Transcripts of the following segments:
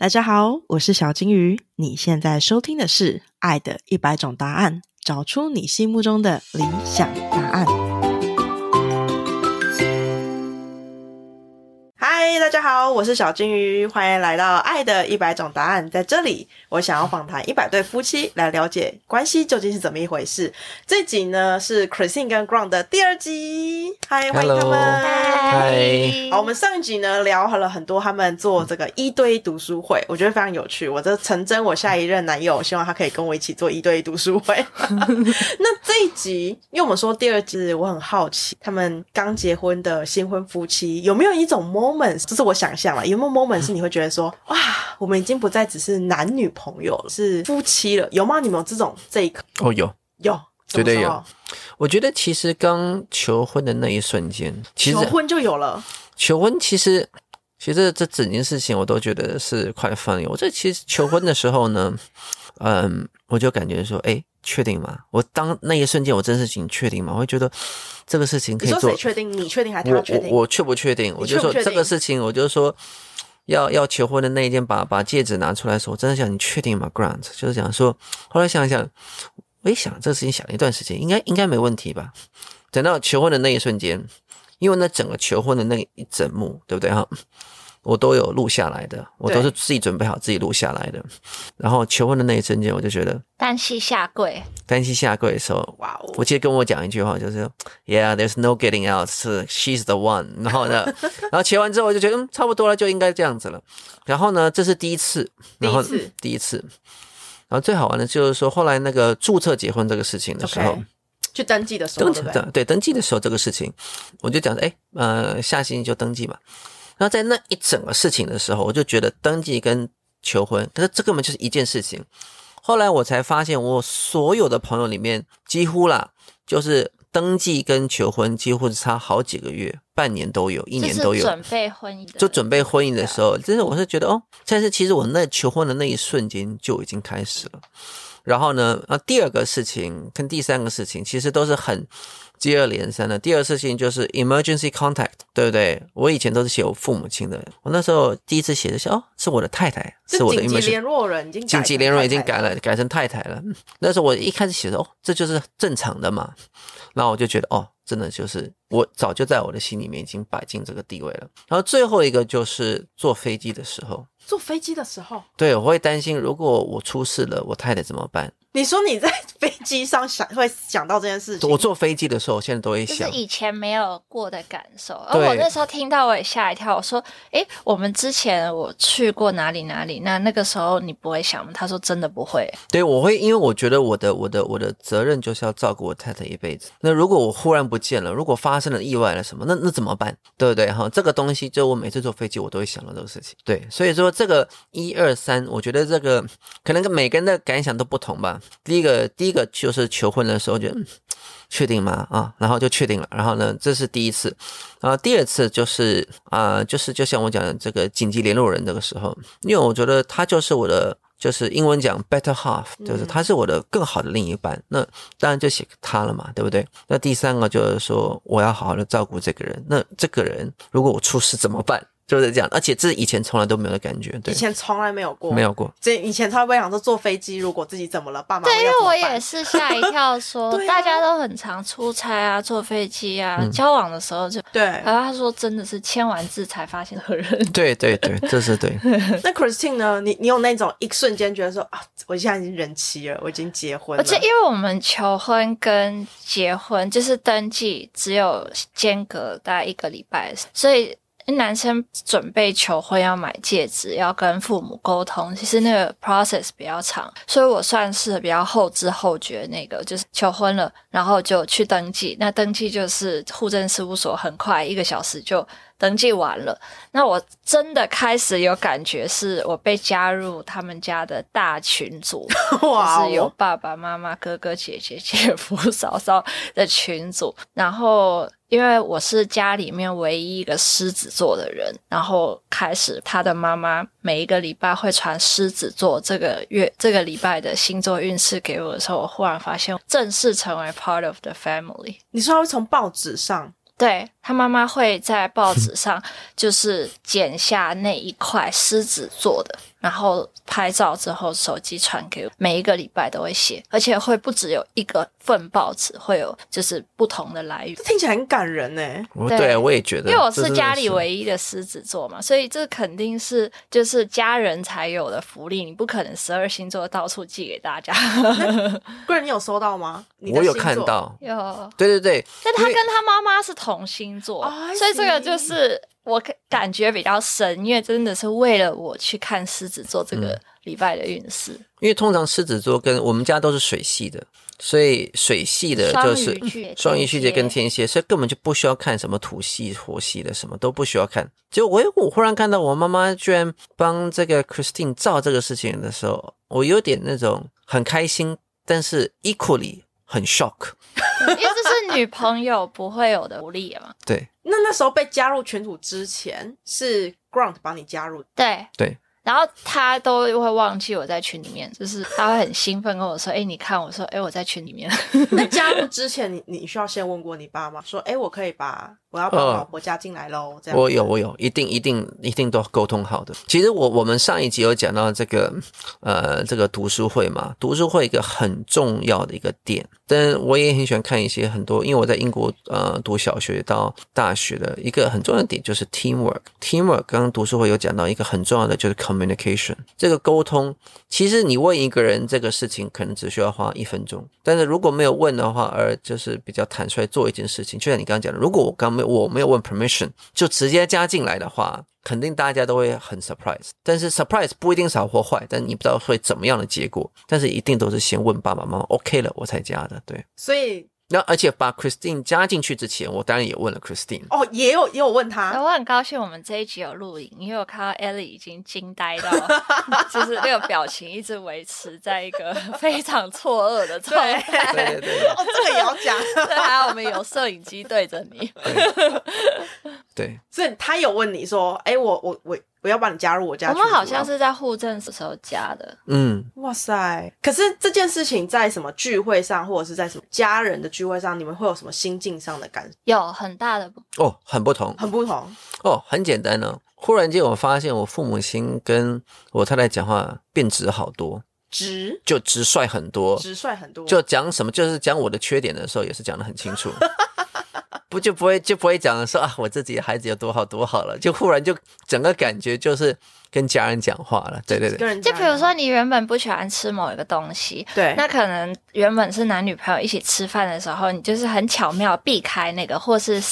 大家好，我是小金鱼。你现在收听的是《爱的一百种答案》，找出你心目中的理想答案。大家好，我是小金鱼，欢迎来到《爱的一百种答案》。在这里，我想要访谈一百对夫妻，来了解关系究竟是怎么一回事。这集呢是 Christine 跟 Ground 的第二集。嗨，欢迎他们。嗨，好，我们上一集呢聊了很多他们做这个一对一读书会，我觉得非常有趣。我这成真我下一任男友，希望他可以跟我一起做一对一读书会。那这一集，因为我们说第二集，我很好奇，他们刚结婚的新婚夫妻有没有一种 moment，这是我想象了，有没有 moment 是你会觉得说，哇，我们已经不再只是男女朋友了，是夫妻了，有吗？你们有这种这一刻？哦，有，有，绝对有。我觉得其实刚求婚的那一瞬间，其实求婚就有了，求婚其实其实这整件事情我都觉得是快 funny。我这其实求婚的时候呢，嗯，我就感觉说，哎，确定吗？我当那一瞬间，我真的是你确定吗？我会觉得这个事情可以做你说谁，确定？你确定还是他确定？我我确不确定？我就说这个事情，我就说要要求婚的那一天，把把戒指拿出来的时候，我真的想你确定吗？Grant 就是想说，后来想一想，我一想这个事情想了一段时间，应该应该没问题吧？等到求婚的那一瞬间，因为那整个求婚的那一整幕，对不对哈？我都有录下来的，我都是自己准备好自己录下来的。然后求婚的那一瞬间，我就觉得单膝下跪，单膝下跪的时候，哇哦！我记得跟我讲一句话，就是 Yeah, there's no getting out，是 She's the one。然后呢，然后切完之后我就觉得嗯差不多了，就应该这样子了。然后呢，这是第一次，然后第一次第一次。然后最好玩的就是说，后来那个注册结婚这个事情的时候去登记的时候，登对登记的时候这个事情，我就讲哎呃下星期就登记嘛。然后在那一整个事情的时候，我就觉得登记跟求婚，可是这根本就是一件事情。后来我才发现，我所有的朋友里面，几乎啦，就是登记跟求婚几乎是差好几个月，半年都有，一年都有。准备婚姻的，就准备婚姻的时候，真是我是觉得哦，但是其实我那求婚的那一瞬间就已经开始了。然后呢，啊，第二个事情跟第三个事情其实都是很接二连三的。第二个事情就是 emergency contact，对不对？我以前都是写我父母亲的，我那时候第一次写的是哦，是我的太太，是我的紧急联络人已经改紧急联络已经改了，改成太太了。嗯那时候我一开始写的哦，这就是正常的嘛。然后我就觉得哦，真的就是我早就在我的心里面已经摆进这个地位了。然后最后一个就是坐飞机的时候，坐飞机的时候，对我会担心，如果我出事了，我太太怎么办？你说你在飞机上想会想到这件事情，我坐飞机的时候，我现在都会想，就是以前没有过的感受。而对我那时候听到我也吓一跳，我说：“诶，我们之前我去过哪里哪里？那那个时候你不会想吗？”他说：“真的不会。对我会，因为我觉得我的我的我的责任就是要照顾我太太一辈子。那如果我忽然不见了，如果发生了意外了什么，那那怎么办？对不对？哈，这个东西就我每次坐飞机我都会想到这个事情。对，所以说这个一二三，我觉得这个可能跟每个人的感想都不同吧。第一个第一个就是求婚的时候就。嗯确定吗？啊，然后就确定了。然后呢，这是第一次。然后第二次就是啊、就是就像我讲的这个紧急联络人这个时候，因为我觉得他就是我的，就是英文讲 better half，就是他是我的更好的另一半。那当然就写他了嘛，对不对？那第三个就是说我要好好的照顾这个人。那这个人如果我出事怎么办？就是这样，而且这是以前从来都没有的感觉，对以，前从来没有过，没。有过。这以前他会不会想说坐飞机，如果自己怎么了，爸”妈对，因为我也是吓一跳说，大家都很常出差啊，坐飞机啊，嗯交往的时候就。对。然后他说：“真的是签完字才发现的人。对对对，这是对。那 Christine 呢？你你有那种一瞬间觉得说啊，我现在已经人妻了，我已经结婚了，而且因为我们求婚跟结婚就是登记只有间隔大概一个礼拜，所以男生准备求婚要买戒指，要跟父母沟通，其实那个 process 比较长，所以我算是比较后知后觉那个，就是求婚了，然后就去登记。那登记就是户政事务所，很快一个小时就登记完了。那我真的开始有感觉，是我被加入他们家的大群组，哇 就是有哦，爸爸妈妈、哥哥姐姐、姐夫、嫂嫂的群组。然后，因为我是家里面唯一一个狮子座的人，然后开始他的妈妈每一个礼拜会传狮子座这个月、这个礼拜的星座运势给我的时候，我忽然发现正式成为 part of the family。你说他会从报纸上对他妈妈会在报纸上就是剪下那一块狮子座的，然后拍照之后手机传给我，每一个礼拜都会写，而且会不只有一个份报纸，会有就是不同的来源。这听起来很感人呢。对我对我也觉得，因为我是家里唯一的狮子座嘛，所以这肯定是就是家人才有的福利，你不可能十二星座到处寄给大家。不然，你有收到吗？我有，看到，有，对对对，但他跟他妈妈是同星座，哦所以这个就是我感感觉比较深，因为真的是为了我去看狮子座这嗯个礼拜的运势。因为通常狮子座跟我们家都是水系的，所以水系的就是双鱼巨蟹跟天天蝎，所以根本就不需要看什么土系、火系的，什么都不需要看。结果我我忽然看到我妈妈居然帮这个 Christine 照这个事情的时候，我有点那种很开心，但是 equally 很 shock。因为这是女朋友不会有的福利嘛。对那那时候被加入群组之前，是 Grant 帮你加入的。对对，然后他都会忘记我在群里面，就是他会很兴奋跟我说：“哎、你看，我说，哎、我在群里面。那加入之前，你你需要先问过你爸妈，说，哎，我可以把我要把老婆加进来喽，这样。我有，我有，一定，一定，一定都沟通好的。其实我我们上一集有讲到这个，呃，这个读书会嘛，读书会一个很重要的一个点。但我也很喜欢看一些很多，因为我在英国呃读小学到大学的一个很重要的点就是 teamwork。teamwork 刚刚读书会有讲到一个很重要的就是 communication，这个沟通。其实你问一个人这个事情，可能只需要花一分钟，但是如果没有问的话，而就是比较坦率做一件事情，就像你刚刚讲的，如果我刚没我没有问 permission，就直接加进来的话，肯定大家都会很 surprise。但是 surprise 不一定是好或坏，但你不知道会怎么样的结果，但是一定都是先问爸爸妈妈 OK 了，我才加的。对，所以那而且把 Christine 加进去之前，我当然也问了 Christine。哦，也有也有问他，我很高兴我们这一集有录影，因为我看到 Ellie 已经惊呆到，就是那个表情一直维持在一个 非常错愕的状态。对对对哦，这个也要讲。对，还有我们有摄影机对着你。对，所以他有问你说，哎，我我我我要把你加入我家我。们好像是在户政的时候加的，嗯，哇塞！可是这件事情在什么聚会上，或者是在什么家人的聚会上，你们会有什么心境上的感有很大的不哦，很不同。很不同？哦，很简单呢、忽然间我发现我父母亲跟我太太讲话变直好多，直就直率很多，直率很多，就讲什么就是讲我的缺点的时候也是讲的很清楚。不就不会就不会讲说啊，我自己的孩子有多好多好了，就忽然就整个感觉就是跟家人讲话了，对对对，就比如说，你原本不喜欢吃某一个东西，对，那可能原本是男女朋友一起吃饭的时候，你就是很巧妙避开那个，或是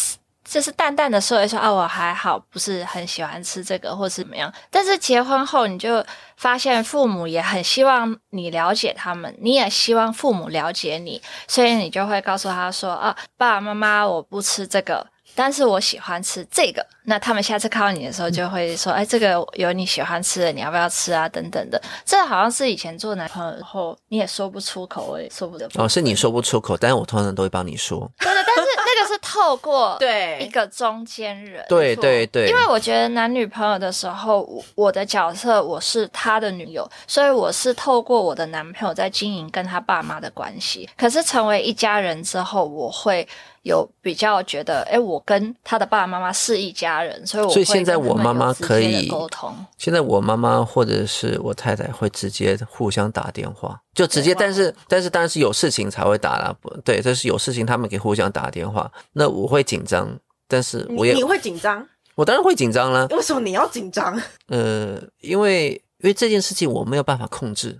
就是淡淡的说一说啊，我还好，不是很喜欢吃这个，或是怎么样。但是结婚后，你就发现父母也很希望你了解他们，你也希望父母了解你，所以你就会告诉他说啊，爸爸妈妈，我不吃这个。但是我喜欢吃这个，那他们下次看到你的时候就会说：“哎，这个有你喜欢吃的，你要不要吃啊？”等等的。这好像是以前做男朋友后你也说不出口，我也说不得。哦，是你说不出口，但是我通常都会帮你说，对，但是那个是透过对一个中间人。对对对，因为我觉得男女朋友的时候，我我的角色我是他的女友，所以我是透过我的男朋友在经营跟他爸妈的关系。可是成为一家人之后，我会有比较觉得，哎，我跟他的爸爸妈妈是一家人，所以我所以会现在我妈妈可以沟通。现在我妈妈或者是我太太会直接互相打电话，就直接，但是但是当然是有事情才会打啦，不对，这是有事情他们可以互相打电话，那我会紧张，但是我也你你会紧张？我当然会紧张啦，为什么你要紧张？呃，因为因为这件事情我没有办法控制，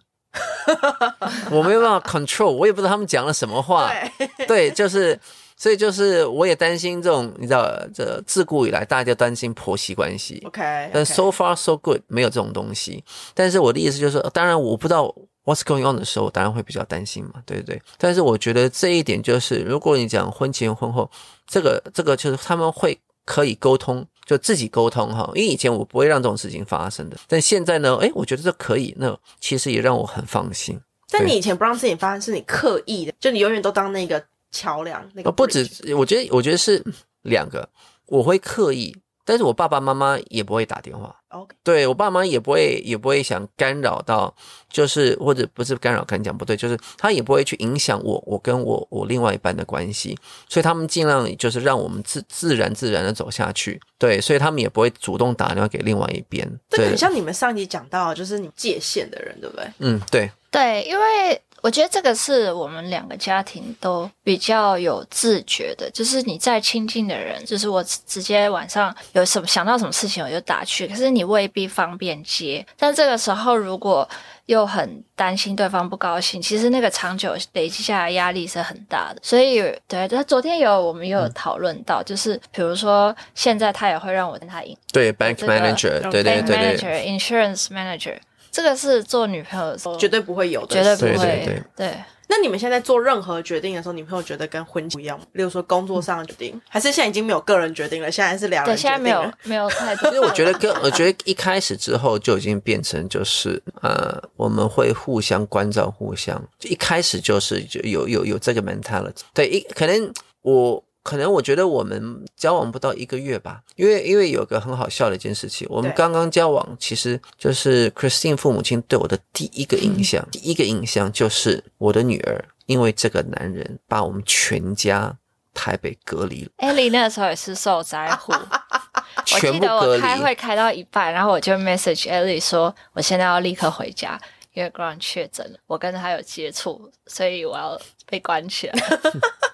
我没有办法 control，我也不知道他们讲了什么话，对，对，就是，所以就是我也担心这种，你知道，这自古以来大家都担心婆媳关系。OK，但 so far so good 没有这种东西。但是我的意思就是说，当然我不知道 what's going on 的时候，我当然会比较担心嘛，对不对？但是我觉得这一点就是，如果你讲婚前婚后，这个这个就是他们会可以沟通，就自己沟通哈。因为以前我不会让这种事情发生的，但现在呢，诶，我觉得这可以，那其实也让我很放心。但你以前不让事情发生，是你刻意的，就你永远都当那个桥梁，那个呃，不止我觉得，我觉得是两个，我会刻意，但是我爸爸妈妈也不会打电话。OK，对我爸妈也不会也不会想干扰到，就是或者不是干扰，跟你讲不对，就是他也不会去影响我我跟我我另外一半的关系，所以他们尽量就是让我们自自然自然的走下去，对，所以他们也不会主动打电话给另外一边，对这很，像你们上集讲到，就是你界限的人，对不对？嗯，对，对，因为我觉得这个是我们两个家庭都比较有自觉的，就是你再亲近的人，就是我直接晚上有什么想到什么事情我就打去，可是你未必方便接。但这个时候如果又很担心对方不高兴，其实那个长久累积下来压力是很大的。所以对，他昨天有我们也有讨论到，就是比如说现在他也会让我跟他赢。对，bank manager，对对对对，insurance manager，这个是做女朋友的时候绝对不会有的，绝对不会。对对对那你们现在做任何决定的时候，女朋友觉得跟婚不一样吗？例如说工作上的决定，还是现在已经没有个人决定了，现在是两人对，现在没有决定了没有太多。因为我觉得跟 我觉得一开始之后就已经变成就是呃，我们会互相关照，互相就一开始就是就有有有这个 mentality。对，一可能我可能我觉得我们交往不到一个月吧，因为因为有个很好笑的一件事情，我们对刚刚交往，其实就是 Christine 父母亲对我的第一个印象，第一个印象就是我的女儿因为这个男人把我们全家台北隔离了，艾莉那个时候也是受灾户，我全记得部隔离。我开会开到一半，然后我就 message 艾莉说，我现在要立刻回家，因为 Grant 确诊了，我跟他有接触，所以我要被关起来。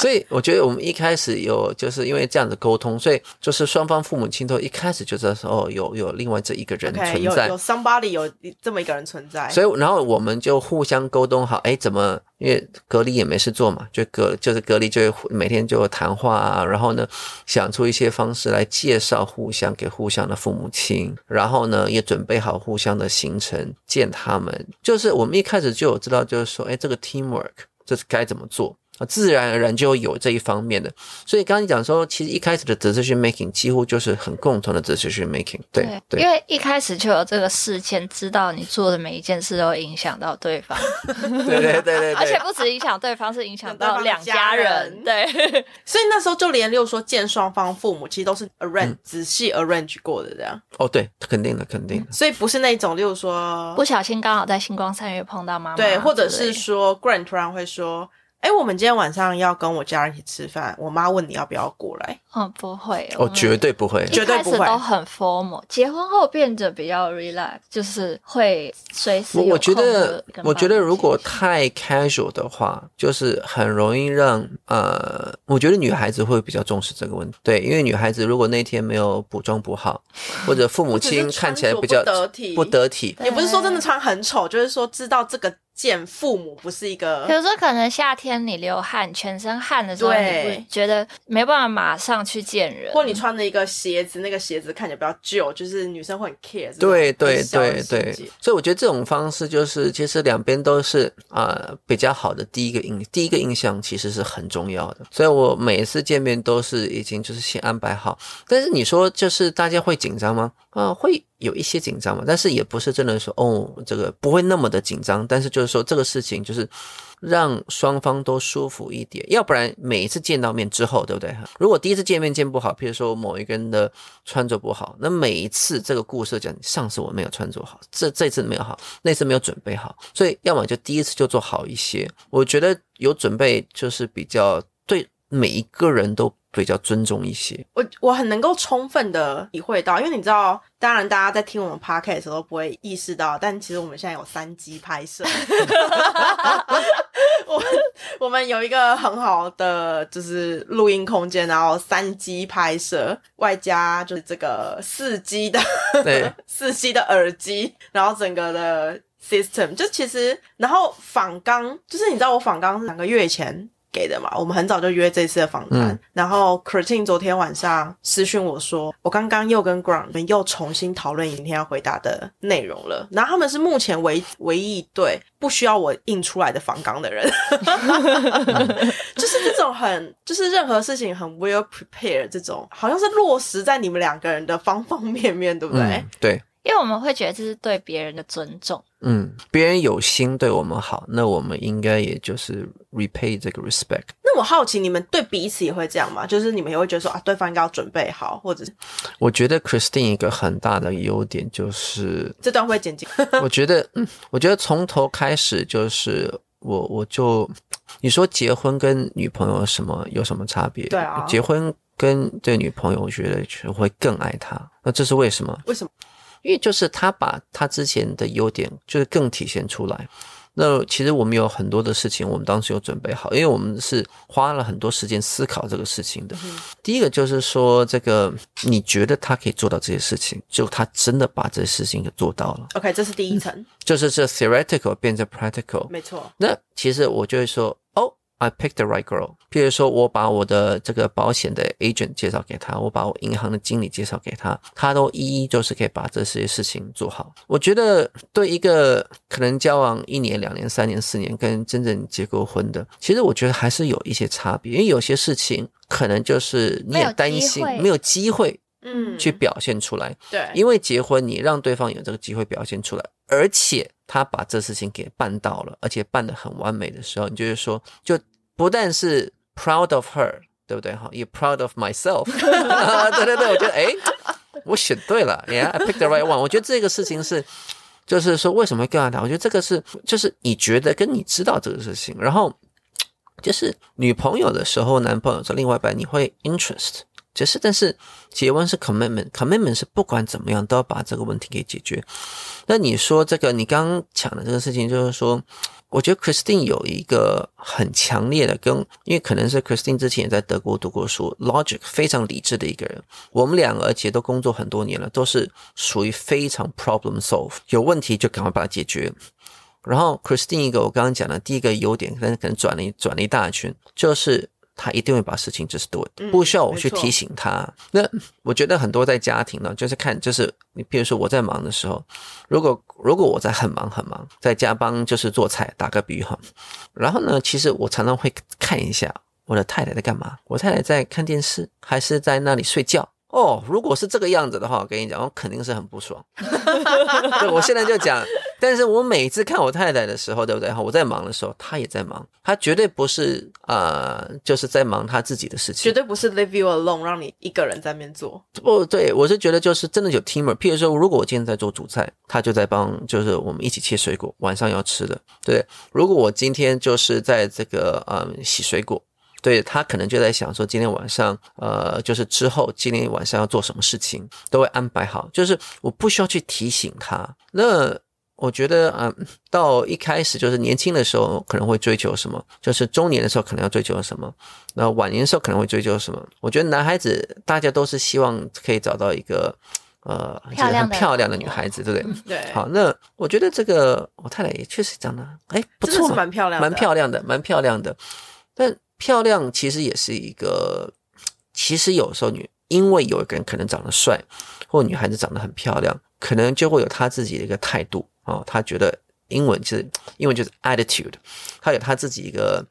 所以我觉得我们一开始有就是因为这样的沟通，所以就是双方父母亲都一开始就知道说哦，有有另外这一个人存在有有 somebody 有这么一个人存在，所以然后我们就互相沟通好，哎，怎么因为隔离也没事做嘛，就隔就是隔离就会每天就谈话啊，然后呢想出一些方式来介绍互相给互相的父母亲，然后呢也准备好互相的行程见他们，就是我们一开始就有知道，就是说，哎，这个 teamwork 这是该怎么做。啊，自然而然就有这一方面的，所以刚刚你讲说，其实一开始的 decision making 几乎就是很共同的 decision making，对对因为一开始就有这个事件，知道你做的每一件事都影响到对方，对对对对而且，不止影响对方，是影响到两家家人人。对，所以那时候就连六说见双方父母，其实都是 arrange、仔嗯细 arrange 过的这样，哦对，肯定的肯定的，所以不是那种，例如说不小心刚好在星光三月碰到妈妈，对，或者是说 Grant 突然会说。哎，我们今天晚上要跟我家人一起吃饭，我妈问你要不要过来。嗯，不会，我哦绝对不会，绝对不会一开始都很 formal，结婚后变得比较 relax，就是会随时有我我觉得，我觉得如果太 casual 的话，就是很容易让呃，我觉得女孩子会比较重视这个问题。对，因为女孩子如果那天没有补妆补好，或者父母亲看起来比较不得体不得体，也不是说真的穿很丑，就是说知道这个见父母不是一个比如说，可能夏天你流汗、全身汗的时候，对你会觉得没办法马上去见人，或你穿的一个鞋子，那个鞋子看起来比较旧，就是女生会很 care 这种对对对对，所以我觉得这种方式就是，其实两边都是啊、呃比较好的第一个印第一个印象其实是很重要的，所以我每一次见面都是已经就是先安排好。但是你说就是大家会紧张吗？啊、会有一些紧张嘛，但是也不是真的说哦这个不会那么的紧张，但是就是说这个事情就是让双方都舒服一点，要不然每一次见到面之后，对不对？如果第一次见面见不好，譬如说某一个人的穿着不好，那每一次这个故事讲上次我没有穿着好，这这次没有好，那次没有准备好，所以要么就第一次就做好一些。我觉得有准备就是比较对每一个人都比较尊重一些。我我很能够充分的体会到，因为你知道，当然大家在听我们 podcast 的时候都不会意识到，但其实我们现在有三机拍摄，我们我们有一个很好的就是录音空间，然后三机拍摄，外加就是这个四机的对 四机的耳机，然后整个的 system 就其实，然后仿钢就是你知道我仿钢是两个月前。给的嘛，我们很早就约这次的访谈，嗯然后 Curtin 昨天晚上私讯我说，我刚刚又跟 Grant 们又重新讨论明天要回答的内容了。然后他们是目前唯唯一一对不需要我印出来的访纲的人，就是这种很就是任何事情很 well prepared 这种，好像是落实在你们两个人的方方面面，对不对？嗯，对，因为我们会觉得这是对别人的尊重。嗯，别人有心对我们好，那我们应该也就是 repay 这个 respect。那我好奇，你们对彼此也会这样吗？就是你们也会觉得说啊，对方应该要准备好，或者是我觉得 Christine 一个很大的优点就是，这段会剪辑？我觉得，嗯，我觉得从头开始就是我我就你说结婚跟女朋友什么有什么差别？对啊结婚跟这个女朋友，我觉得我会更爱她。那这是为什么？为什么？因为就是他把他之前的优点就是更体现出来。那其实我们有很多的事情，我们当时有准备好，因为我们是花了很多时间思考这个事情的。第一个就是说，这个你觉得他可以做到这些事情，就他真的把这些事情给做到了，OK，这是第一层，就是这 theoretical 变成 practical。没错。那其实我就会说，哦，I picked the right girl。譬如说我把我的这个保险的 agent 介绍给他，我把我银行的经理介绍给他，他都一一就是可以把这些事情做好。我觉得对一个可能交往一年、两年、三年、四年，跟真正结过婚的，其实我觉得还是有一些差别，因为有些事情可能就是你也担心没有机会嗯，去表现出来。对，因为结婚，你让对方有这个机会表现出来，而且他把这事情给办到了，而且办得很完美的时候，你就是说，就不但是 proud of her，对不对？哈，也 proud of myself。对对对，我觉得哎，我选对了，Yeah，I picked the right one。我觉得这个事情是，就是说为什么会更爱他？我觉得这个是，就是你觉得跟你知道这个事情，然后就是女朋友的时候，男朋友在，另外一半你会 interest。就是，但是结婚是 commitment，commitment 是不管怎么样都要把这个问题给解决。那你说这个，你刚刚讲的这个事情，就是说，我觉得 Christine 有一个很强烈的跟，因为可能是 Christine 之前也在德国读过书，logic 非常理智的一个人。我们两个而且都工作很多年了，都是属于非常 problem solve，有问题就赶快把它解决。然后 Christine 一个我刚刚讲的第一个优点，但是可能转了一转了一大圈，就是他一定会把事情 do it，、嗯不需要我去提醒他。那我觉得很多在家庭呢，就是看，就是你比如说我在忙的时候，如果如果我在很忙很忙，在家帮就是做菜，打个比喻哈，然后呢，其实我常常会看一下我的太太在干嘛，我太太在看电视还是在那里睡觉。哦，如果是这个样子的话，我跟你讲，我肯定是很不爽。对，我现在就讲，但是我每次看我太太的时候，对不对？哈，我在忙的时候，她也在忙，她绝对不是呃，就是在忙她自己的事情绝。对不是 leave you alone，让你一个人在那边做。不对，我是觉得就是真的有 teamer。譬如说，如果我今天在做主菜，她就在帮，就是我们一起切水果，晚上要吃的。对，如果我今天就是在这个嗯洗水果，对他可能就在想说，今天晚上呃，就是之后今天晚上要做什么事情，都会安排好，就是我不需要去提醒他。那我觉得啊、嗯到一开始就是年轻的时候可能会追求什么，就是中年的时候可能要追求什么，那晚年的时候可能会追求什么？我觉得男孩子大家都是希望可以找到一个呃漂亮的很漂亮的女孩子，对不对？对，好，那我觉得这个我太太也确实长得哎不错，蛮漂亮的，蛮漂亮的，蛮漂亮的。但漂亮其实也是一个，其实有时候女因为有一个人可能长得帅，或女孩子长得很漂亮，可能就会有她自己的一个态度哦，他觉得英文其实英文就是 attitude，他有他自己一个，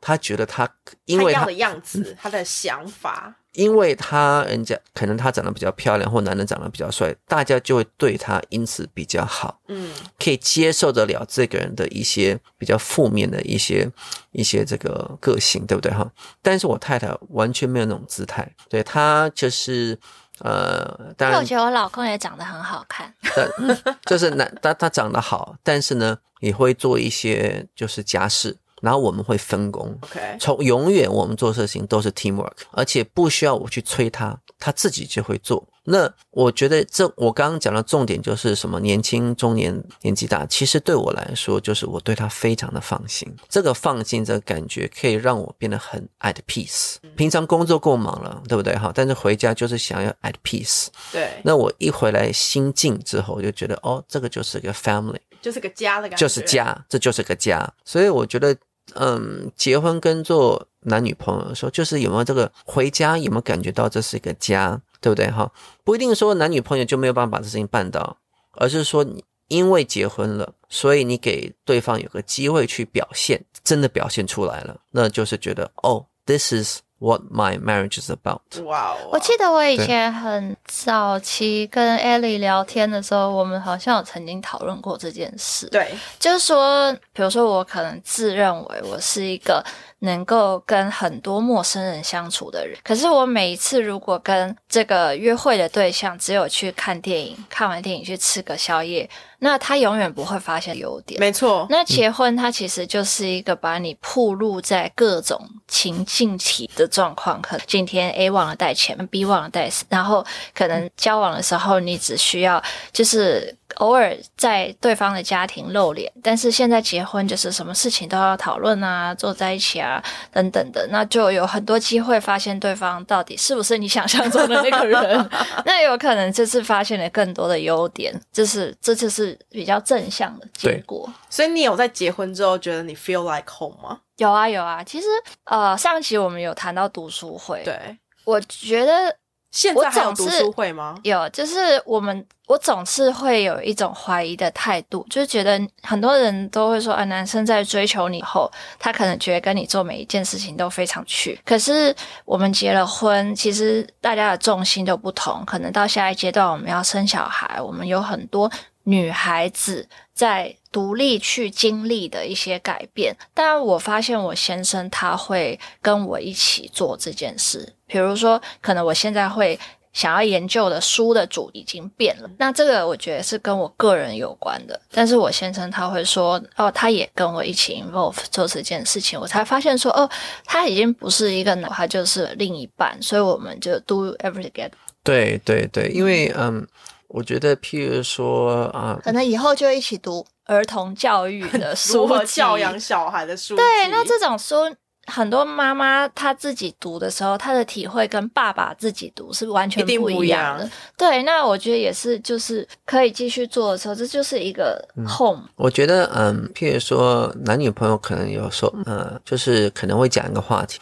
他觉得他因为她他要的样子，他的想法，因为他人家可能他长得比较漂亮，或男人长得比较帅，大家就会对他因此比较好。嗯，可以接受得了这个人的一些比较负面的一些一些这个个性，对不对哈？但是我太太完全没有那种姿态，对她就是呃，当然因为我觉得我老公也长得很好看，就是男他他长得好，但是呢也会做一些就是家事，然后我们会分工。OK，从永远我们做事情都是 teamwork，而且不需要我去催他，他自己就会做。那我觉得这我刚刚讲的重点就是什么？年轻、中年、年纪大，其实对我来说，就是我对他非常的放心。这个放心这个感觉，可以让我变得很 at peace。平常工作够忙了，对不对？哈，但是回家就是想要 at peace。对，那我一回来心静之后，我就觉得哦，这个就是个 family。就是个家的感觉，就是，家，这就是个家。所以我觉得，嗯，结婚跟做男女朋友的时候，就是有没有这个回家，有没有感觉到这是一个家，对不对？哈，不一定说男女朋友就没有办法把这事情办到，而是说你因为结婚了，所以你给对方有个机会去表现，真的表现出来了，那就是觉得哦，this is what my marriage is about。哇哦！我记得我以前很早期跟 Ellie 聊天的时候，我们好像有曾经讨论过这件事。对，就是说，比如说我可能自认为我是一个能够跟很多陌生人相处的人，可是我每一次如果跟这个约会的对象只有去看电影，看完电影去吃个宵夜，那他永远不会发现优点。没错。那结婚它其实就是一个把你曝露在各种情境体的状况，可能今天 A 忘了带钱，B 忘了带，然后可能交往的时候你只需要就是偶尔在对方的家庭露脸，但是现在结婚就是什么事情都要讨论啊，坐在一起啊等等的，那就有很多机会发现对方到底是不是你想象中的那个人，那有可能这次发现了更多的优点，这是这就是比较正向的结果。所以你有在结婚之后觉得你 feel like home 吗？有啊有啊，其实呃上期我们有谈到读书会，对，我觉得现在还有读书会吗？有，就是我们我总是会有一种怀疑的态度，就是觉得很多人都会说啊，男生在追求你后，他可能觉得跟你做每一件事情都非常去，可是我们结了婚，其实大家的重心都不同，可能到下一阶段我们要生小孩，我们有很多女孩子在。独立去经历的一些改变，但我发现我先生他会跟我一起做这件事。比如说，可能我现在会想要研究的书的主已经变了，那这个我觉得是跟我个人有关的。但是我先生他会说，哦，他也跟我一起 involve 做这件事情，我才发现说，哦，他已经不是一个男，他就是另一半，所以我们就 do everything together。对对对，因为嗯，我觉得譬如说啊，可能以后就一起读。儿童教育的 书，如何教养小孩的书。对，那这种书，很多妈妈她自己读的时候，她的体会跟爸爸自己读是完全不一样的。对，那我觉得也是，就是可以继续做的时候，这就是一个 home。我觉得，嗯，譬如说男女朋友可能有时候，嗯，就是可能会讲一个话题。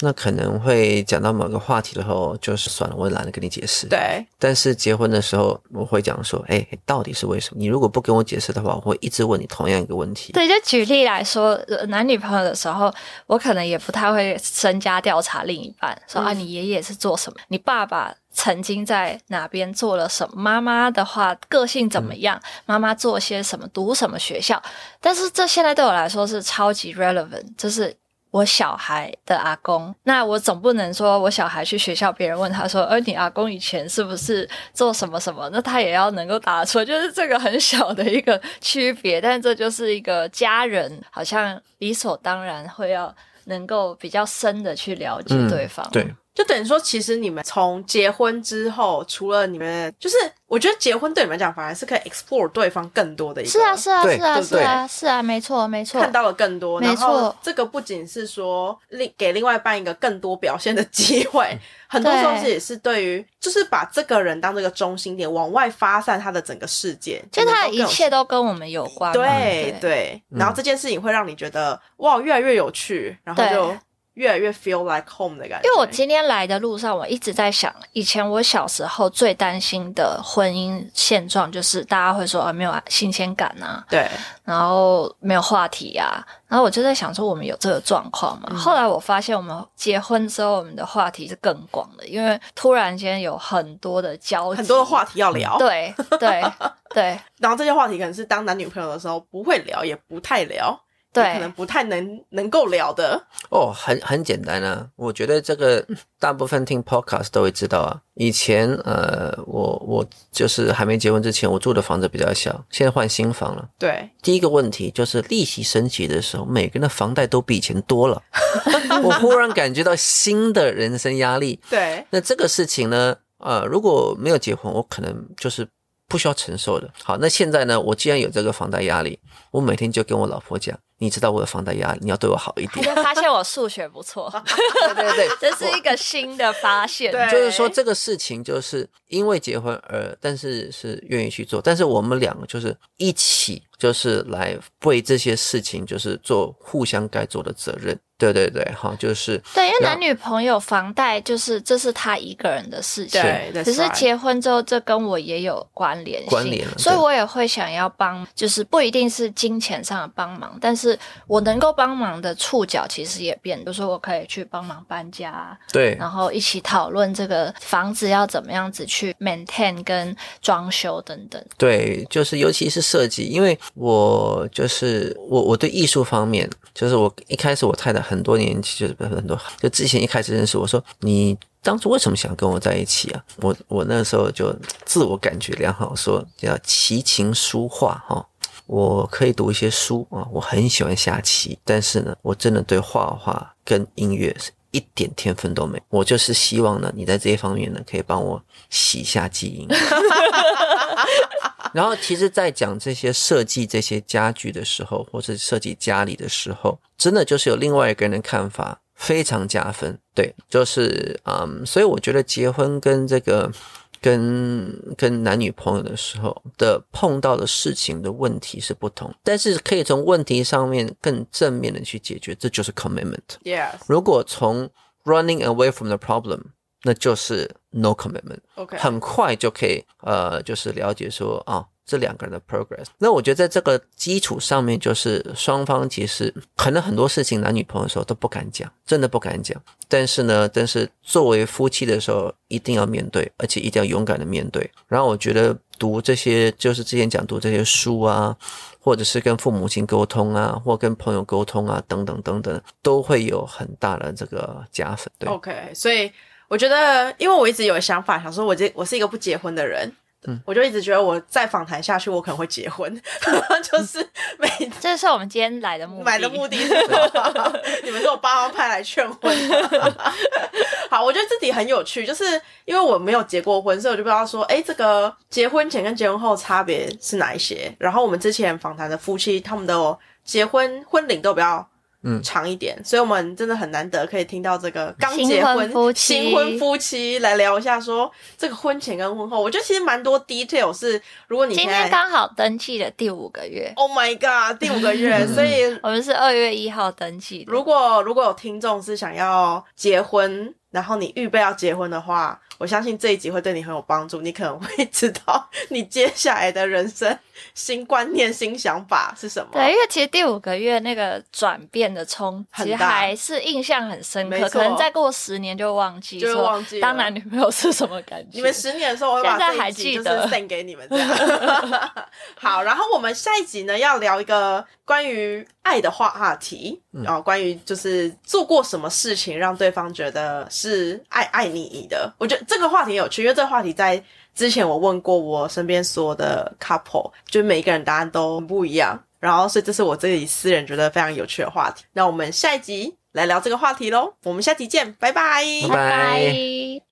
那可能会讲到某个话题的时候，就是算了，我也懒得跟你解释。对。但是结婚的时候，我会讲说，哎，到底是为什么？你如果不跟我解释的话，我会一直问你同样一个问题。对，就举例来说，男女朋友的时候，我可能也不太会身家调查另一半，说啊，你爷爷是做什么？你爸爸曾经在哪边做了什么？妈妈的话，个性怎么样？妈妈做些什么？读什么学校？但是这现在对我来说是超级 relevant，就是。我小孩的阿公，那我总不能说我小孩去学校，别人问他说：“呃，你阿公以前是不是做什么什么？”那他也要能够答出，就是这个很小的一个区别，但这就是一个家人，好像理所当然会要能够比较深的去了解对方。对。就等于说，其实你们从结婚之后，除了你们，就是我觉得结婚对你们来讲，反而是可以 explore 对方更多的一个。是啊，是啊，是啊，是啊，是啊，没错，没错。看到了更多，没错。这个不仅是说另给另外一半一个更多表现的机会，很多时候是也是对于，就是把这个人当这个中心点，往外发散他的整个世界，就他的一切都跟我们有关。对对。然后这件事情会让你觉得哇，越来越有趣，然后就。越来越 feel like home 的感觉。因为我今天来的路上，我一直在想，以前我小时候最担心的婚姻现状，就是大家会说啊，没有新鲜感啊，对，然后没有话题啊，然后我就在想说，我们有这个状况吗？后来我发现，我们结婚之后，我们的话题是更广的，因为突然间有很多的交很多的话题要聊，对对对，然后这些话题可能是当男女朋友的时候不会聊，也不太聊。对，可能不太能能够聊的哦，很很简单啊。我觉得这个大部分听 podcast 都会知道啊。以前呃，我我就是还没结婚之前，我住的房子比较小，现在换新房了。对，第一个问题就是利息升级的时候，每个人的房贷都比以前多了，我忽然感觉到新的人生压力。对，那这个事情呢，呃，如果没有结婚，我可能就是不需要承受的。好，那现在呢，我既然有这个房贷压力，我每天就跟我老婆讲。你知道我的房贷压力，你要对我好一点。就发现我数学不错，对 对对，这是一个新的发现。就是说这个事情就是因为结婚而，但是是愿意去做，但是我们两个就是一起，就是来为这些事情就是做互相该做的责任。对对对，哈，就是对，因为男女朋友房贷就是这是他一个人的事情，对，只是结婚之后这跟我也有关联关联，所以我也会想要帮，就是不一定是金钱上的帮忙，但是。是我能够帮忙的触角其实也变，比如说我可以去帮忙搬家，对，然后一起讨论这个房子要怎么样子去 maintain 跟装修等等。对，就是尤其是设计，因为我就是我我对艺术方面，就是我一开始我太太很多年就是很多就之前一开始认识我说你。当初为什么想跟我在一起啊？我我那时候就自我感觉良好，说叫琴棋书画哈，我可以读一些书啊，我很喜欢下棋，但是呢，我真的对画画跟音乐是一点天分都没。我就是希望呢，你在这一方面呢，可以帮我洗下基因。然后，其实，在讲这些设计这些家具的时候，或是设计家里的时候，真的就是有另外一个人的看法。非常加分，对，就是嗯，所以我觉得结婚跟这个跟跟男女朋友的时候的碰到的事情的问题是不同，但是可以从问题上面更正面的去解决，这就是 commitment。Yes。如果从 running away from the problem，那就是 no commitment。OK。很快就可以呃，就是了解说啊。这两个人的 progress，那我觉得在这个基础上面，就是双方其实可能很多事情男女朋友的时候都不敢讲，真的不敢讲。但是呢，但是作为夫妻的时候，一定要面对，而且一定要勇敢的面对。然后我觉得读这些，就是之前讲读这些书啊，或者是跟父母亲沟通啊，或跟朋友沟通啊，等等等等，都会有很大的这个加分。对，OK，所以我觉得，因为我一直有想法，想说我这我是一个不结婚的人。嗯，我就一直觉得我再访谈下去，我可能会结婚，就是每这是我们今天来的目的，买的目的是什么？你们是我爸妈派来劝婚。好，我觉得这题很有趣，就是因为我没有结过婚，所以我就不知道说，哎，这个结婚前跟结婚后差别是哪一些？然后我们之前访谈的夫妻，他们的结婚婚龄都比较。嗯，长一点，所以我们真的很难得可以听到这个刚结婚新婚夫妻来聊一下，说这个婚前跟婚后，我觉得其实蛮多 detail 是，如果你今天刚好登记的第五个月，Oh my god，第五个月，所以我们是二月一号登记。如果如果有听众是想要结婚，然后你预备要结婚的话。我相信这一集会对你很有帮助，你可能会知道你接下来的人生新观念、新想法是什么。对，因为其实第五个月那个转变的冲击还是印象很深刻，可能再过十年就忘记，就忘记当男女朋友是什么感觉。你们十年的时候，我会把这一集就是送给你们这样。好，然后我们下一集呢要聊一个关于爱的话话题，然后关于就是做过什么事情让对方觉得是爱爱你的，我觉得。这个话题有趣，因为这个话题在之前我问过我身边所有的 couple，就每一个人答案都不一样。然后，所以这是我自己私人觉得非常有趣的话题。那我们下一集来聊这个话题喽。我们下集见，拜拜，拜拜。